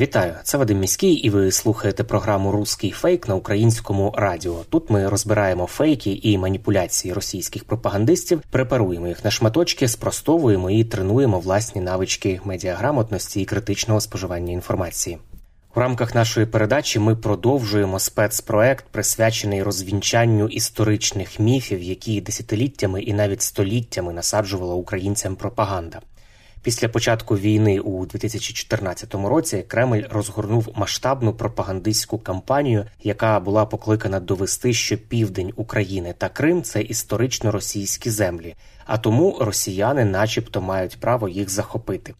Вітаю, це Вадим Міський, і ви слухаєте програму Руський фейк на українському радіо. Тут ми розбираємо фейки і маніпуляції російських пропагандистів, препаруємо їх на шматочки, спростовуємо і тренуємо власні навички медіаграмотності і критичного споживання інформації. У рамках нашої передачі ми продовжуємо спецпроект, присвячений розвінчанню історичних міфів, які десятиліттями і навіть століттями насаджувала українцям пропаганда. Після початку війни у 2014 році Кремль розгорнув масштабну пропагандистську кампанію, яка була покликана довести, що південь України та Крим це історично російські землі, а тому росіяни, начебто, мають право їх захопити.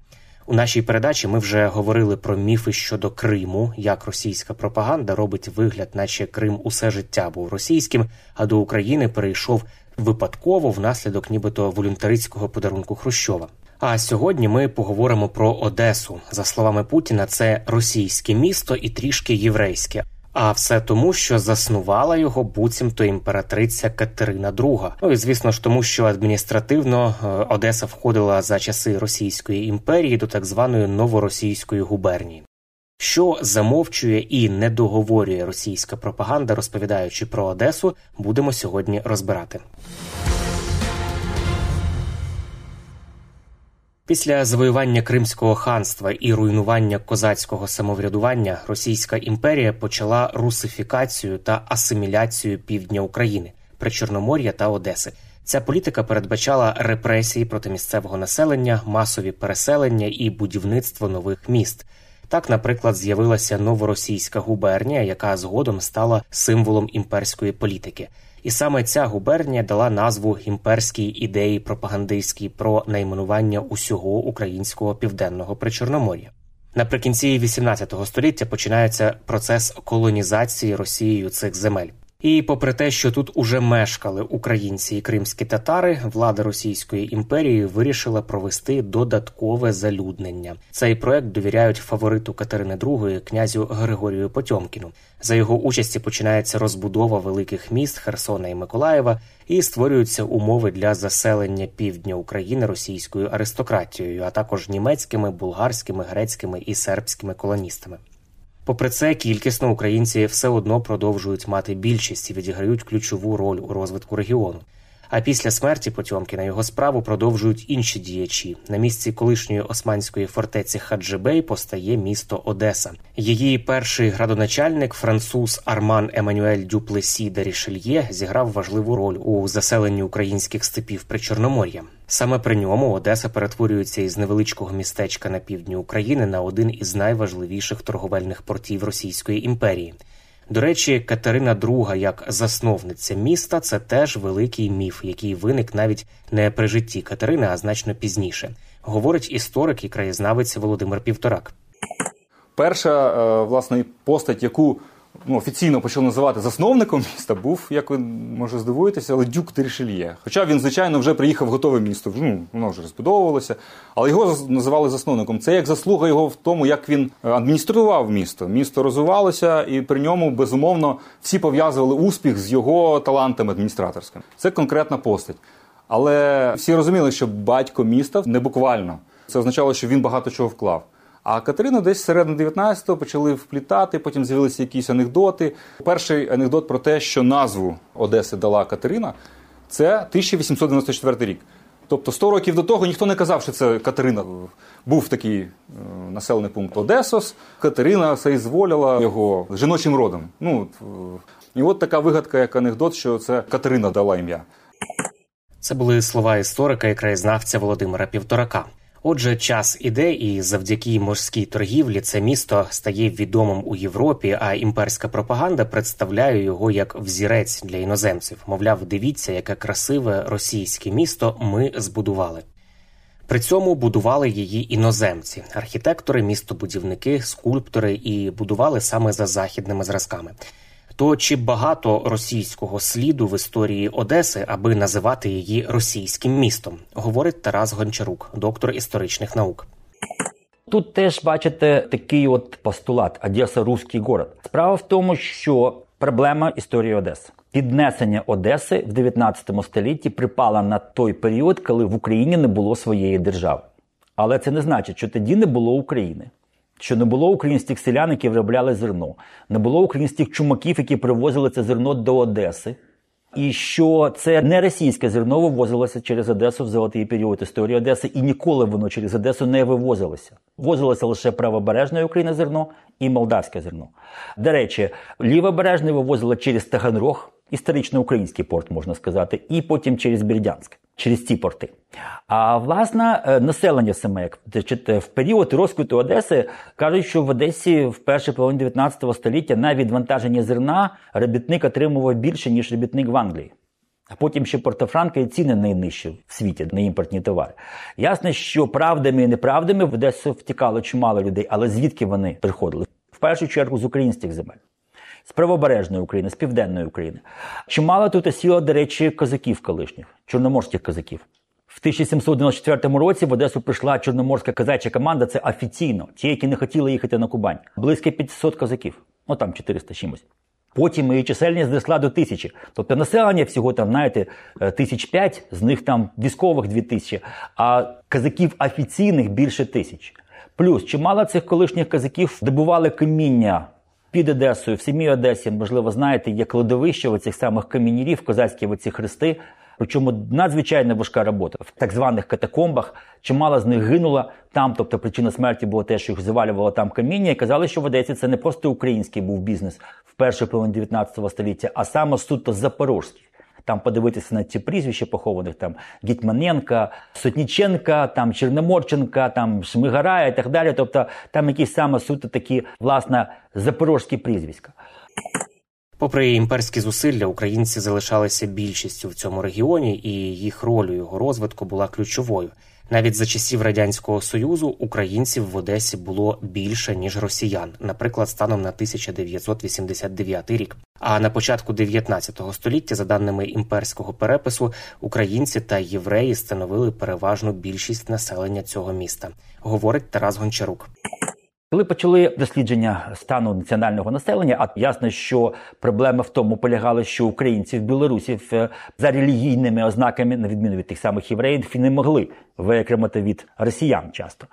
У нашій передачі ми вже говорили про міфи щодо Криму, як російська пропаганда робить вигляд, наче Крим усе життя був російським, а до України перейшов випадково внаслідок нібито волюнтаристського подарунку Хрущова. А сьогодні ми поговоримо про Одесу. За словами Путіна, це російське місто і трішки єврейське. А все тому, що заснувала його буцімто імператриця Катерина II. Ну і звісно ж тому, що адміністративно е, Одеса входила за часи Російської імперії до так званої новоросійської губернії. Що замовчує і не договорює російська пропаганда, розповідаючи про Одесу, будемо сьогодні розбирати. Після завоювання Кримського ханства і руйнування козацького самоврядування Російська імперія почала русифікацію та асиміляцію півдня України, Причорномор'я та Одеси. Ця політика передбачала репресії проти місцевого населення, масові переселення і будівництво нових міст. Так, наприклад, з'явилася новоросійська губернія, яка згодом стала символом імперської політики. І саме ця губернія дала назву імперській ідеї пропагандистській про найменування усього українського південного причорномор'я. Наприкінці XVIII століття починається процес колонізації Росією цих земель. І попри те, що тут уже мешкали українці і кримські татари, влада Російської імперії вирішила провести додаткове залюднення. Цей проект довіряють фавориту Катерини II, князю Григорію Потьомкіну. За його участі починається розбудова великих міст Херсона і Миколаєва, і створюються умови для заселення півдня України російською аристократією, а також німецькими, булгарськими, грецькими і сербськими колоністами. Попри це, кількісно українці все одно продовжують мати більшість і відіграють ключову роль у розвитку регіону. А після смерті Потьомкіна його справу продовжують інші діячі. На місці колишньої османської фортеці Хаджибей постає місто Одеса. Її перший градоначальник, француз Арман Еммануель Дюплесі де Рішельє, зіграв важливу роль у заселенні українських степів Причорномор'я. Саме при ньому Одеса перетворюється із невеличкого містечка на півдні України на один із найважливіших торговельних портів Російської імперії. До речі, Катерина II як засновниця міста це теж великий міф, який виник навіть не при житті Катерини, а значно пізніше, говорить історик і краєзнавець Володимир Півторак. Перша е, власне постать, яку ну, офіційно почали називати засновником міста, був, як ви може здивуєтеся, але Дюк де Рішельє. Хоча він, звичайно, вже приїхав готове місто, ну, воно вже розбудовувалося, але його називали засновником. Це як заслуга його в тому, як він е, адміністрував місто. Місто розвивалося, і при ньому, безумовно, всі пов'язували успіх з його талантами адміністраторськими. Це конкретна постать. Але всі розуміли, що батько міста не буквально. Це означало, що він багато чого вклав. А Катерину десь середини 19-го почали вплітати, потім з'явилися якісь анекдоти. Перший анекдот про те, що назву Одеси дала Катерина, це 1894 рік. Тобто 100 років до того ніхто не казав, що це Катерина. Був такий е, населений пункт Одесос. Катерина соізволила його жіночим родом. Ну, е, і от така вигадка, як анекдот, що це Катерина дала ім'я. Це були слова історика і краєзнавця Володимира Півторака. Отже, час іде, і завдяки морській торгівлі це місто стає відомим у Європі, а імперська пропаганда представляє його як взірець для іноземців. Мовляв, дивіться, яке красиве російське місто ми збудували. При цьому будували її іноземці, архітектори, містобудівники, скульптори і будували саме за західними зразками. То чи багато російського сліду в історії Одеси, аби називати її російським містом, говорить Тарас Гончарук, доктор історичних наук. Тут теж бачите такий от постулат Одеса русський город. Справа в тому, що проблема історії Одеси. Піднесення Одеси в 19 столітті припала на той період, коли в Україні не було своєї держави. Але це не значить, що тоді не було України, що не було українських селян, які виробляли зерно, не було українських чумаків, які привозили це зерно до Одеси. І що це не російське зерно вивозилося через Одесу в золотий період історії Одеси, і ніколи воно через Одесу не вивозилося. Ввозилося лише правобережне України зерно і молдавське зерно. До речі, лівобережне вивозило через Таганрог, історично український порт, можна сказати, і потім через Бердянськ, через ці порти. А власне е, населення саме як в період розквіту Одеси кажуть, що в Одесі в першій половині 19 століття на відвантаження зерна робітник отримував більше, ніж робітник в Англії. А потім ще Портофранка і ціни найнижчі в світі на імпортні товари. Ясно, що правдами і неправдами в Одесу втікало чимало людей, але звідки вони приходили? В першу чергу з українських земель з правобережної України, з південної України. Чимало тут осіло, до речі, козаків колишніх, чорноморських козаків. В 1794 році в Одесу прийшла чорноморська козача команда. Це офіційно, ті, які не хотіли їхати на Кубань. Близько 500 козаків, ну там 400 чимось. Потім її чисельність зросла до тисячі. Тобто населення всього там, знаєте, е, тисяч п'ять, з них там військових дві тисячі, а казаків офіційних більше тисяч. Плюс чимало цих колишніх казаків добували каміння під Одесою, в самій Одесі, можливо, знаєте, є кладовище оцих самих камінірів, козацькі оці хрести. Причому надзвичайно важка робота в так званих катакомбах. Чимало з них гинуло там. Тобто причина смерті була те, що їх завалювало там каміння, і казали, що в Одесі це не просто український був бізнес в першій половині 19 століття, а саме суто запорожський там подивитися на ці прізвища похованих там Гітьманенка, Сотніченка, там Чорноморченка, там Шмигарая і так далі. Тобто там якісь саме суто такі власне запорожські прізвиська. Попри імперські зусилля, українці залишалися більшістю в цьому регіоні, і їх роль у його розвитку була ключовою. Навіть за часів радянського союзу українців в Одесі було більше ніж росіян, наприклад, станом на 1989 рік. А на початку 19 століття, за даними імперського перепису, українці та євреї становили переважну більшість населення цього міста, говорить Тарас Гончарук. Коли почали дослідження стану національного населення, а ясно, що проблема в тому полягала, що українці в Білорусі за релігійними ознаками, на відміну від тих самих євреїв, не могли виокремити від росіян часто.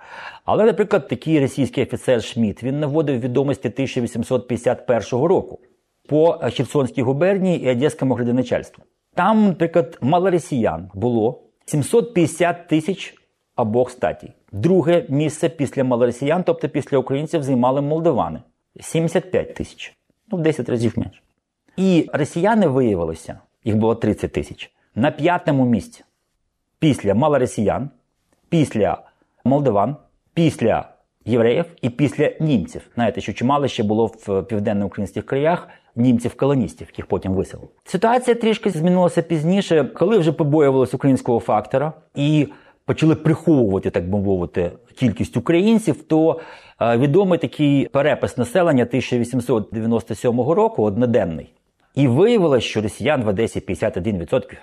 Але, наприклад, такий російський офіцер Шмідт він наводив відомості 1851 року по Херсонській губернії і Одеському градоначальству. Там, наприклад, мало росіян було 750 тисяч обох статій. Друге місце після малоросіян, тобто після українців, займали молдавани 75 тисяч, ну в 10 разів менше. І росіяни виявилося, їх було 30 тисяч, на п'ятому місці після малоросіян, після молдаван, після євреїв і після німців. Знаєте, що чимало ще було в південно-українських краях німців-колоністів, яких потім виселили. Ситуація трішки змінилася пізніше, коли вже побоювалися українського фактора і почали приховувати, так би мовити, кількість українців, то е, відомий такий перепис населення 1897 року одноденний. І виявилось, що росіян в Одесі 51%.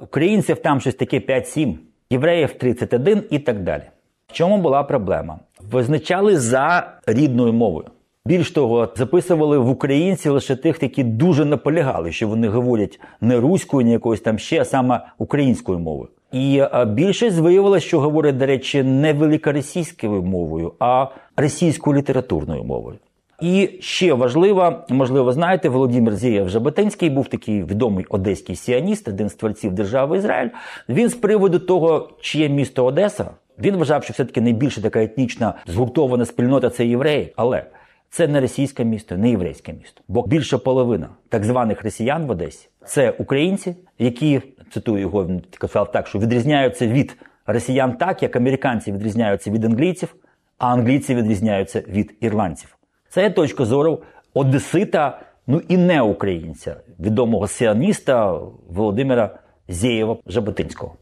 Українців там щось таке 5-7, євреїв 31 і так далі. В чому була проблема? Визначали за рідною мовою. Більш того, записували в українці лише тих, які дуже наполягали, що вони говорять не руською, не якоюсь там ще, а саме українською мовою. І е, більшість виявила, що говорить, до речі, не великоросійською мовою, а російською літературною мовою. І ще важливо, можливо, знаєте, Володимир Зієв Жаботинський був такий відомий одеський сіаніст, один з творців держави Ізраїль. Він з приводу того, чиє місто Одеса, він вважав, що все-таки найбільша така етнічна згуртована спільнота це євреї. Але це не російське місто, не єврейське місто. Бо більша половина так званих росіян в Одесі це українці, які цитую його, він казав так, що відрізняються від росіян так, як американці відрізняються від англійців, а англійці відрізняються від ірландців. Це є точка зору Одесита, ну і не українця, відомого сіаніста Володимира Зєєва Жаботинського.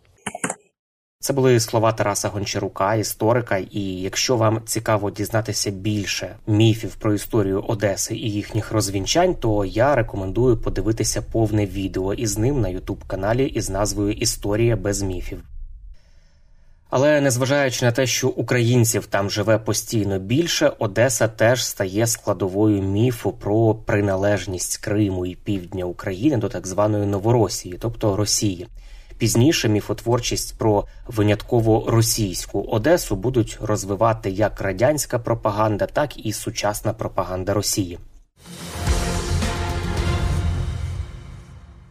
Це були слова Тараса Гончарука, історика. І якщо вам цікаво дізнатися більше міфів про історію Одеси і їхніх розвінчань, то я рекомендую подивитися повне відео із ним на ютуб каналі із назвою Історія без міфів. Але незважаючи на те, що українців там живе постійно більше, Одеса теж стає складовою міфу про приналежність Криму і півдня України до так званої Новоросії, тобто Росії. Пізніше міфотворчість про винятково російську Одесу будуть розвивати як радянська пропаганда, так і сучасна пропаганда Росії.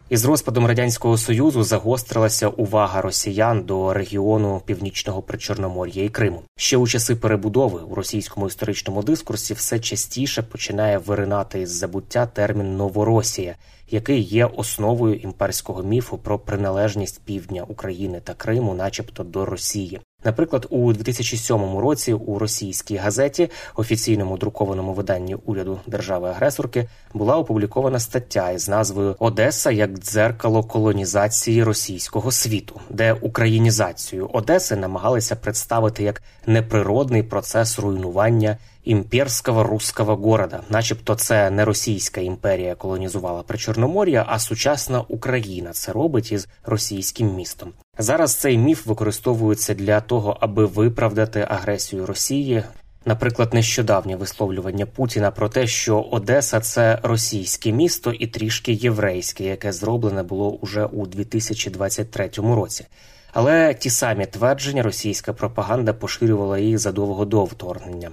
Із розпадом радянського союзу загострилася увага росіян до регіону північного причорномор'я і Криму. Ще у часи перебудови у російському історичному дискурсі все частіше починає виринати із забуття термін Новоросія, який є основою імперського міфу про приналежність півдня України та Криму, начебто до Росії. Наприклад, у 2007 році у російській газеті, офіційному друкованому виданні уряду держави-агресорки, була опублікована стаття із назвою Одеса як дзеркало колонізації російського світу, де українізацію Одеси намагалися представити як неприродний процес руйнування імперського русского города, начебто, це не Російська імперія колонізувала Причорномор'я, а сучасна Україна це робить із російським містом. Зараз цей міф використовується для того, аби виправдати агресію Росії. Наприклад, нещодавнє висловлювання Путіна про те, що Одеса це російське місто і трішки єврейське, яке зроблене було уже у 2023 році. Але ті самі твердження російська пропаганда поширювала їх задовго до вторгнення.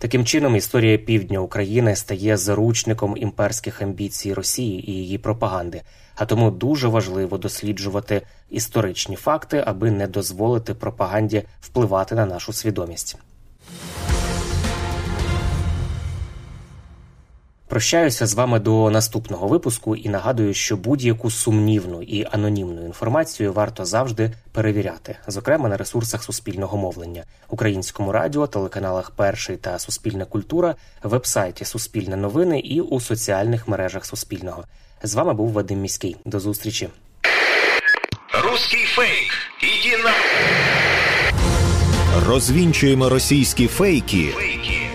Таким чином, історія півдня України стає заручником імперських амбіцій Росії і її пропаганди. А тому дуже важливо досліджувати історичні факти, аби не дозволити пропаганді впливати на нашу свідомість. Прощаюся з вами до наступного випуску і нагадую, що будь-яку сумнівну і анонімну інформацію варто завжди перевіряти, зокрема на ресурсах суспільного мовлення, українському радіо, телеканалах Перший та Суспільна культура, вебсайті Суспільне новини і у соціальних мережах Суспільного. З вами був Вадим Міський. До зустрічі. Русский фейк. Иди на... Розвінчуємо російські фейки, Фейки.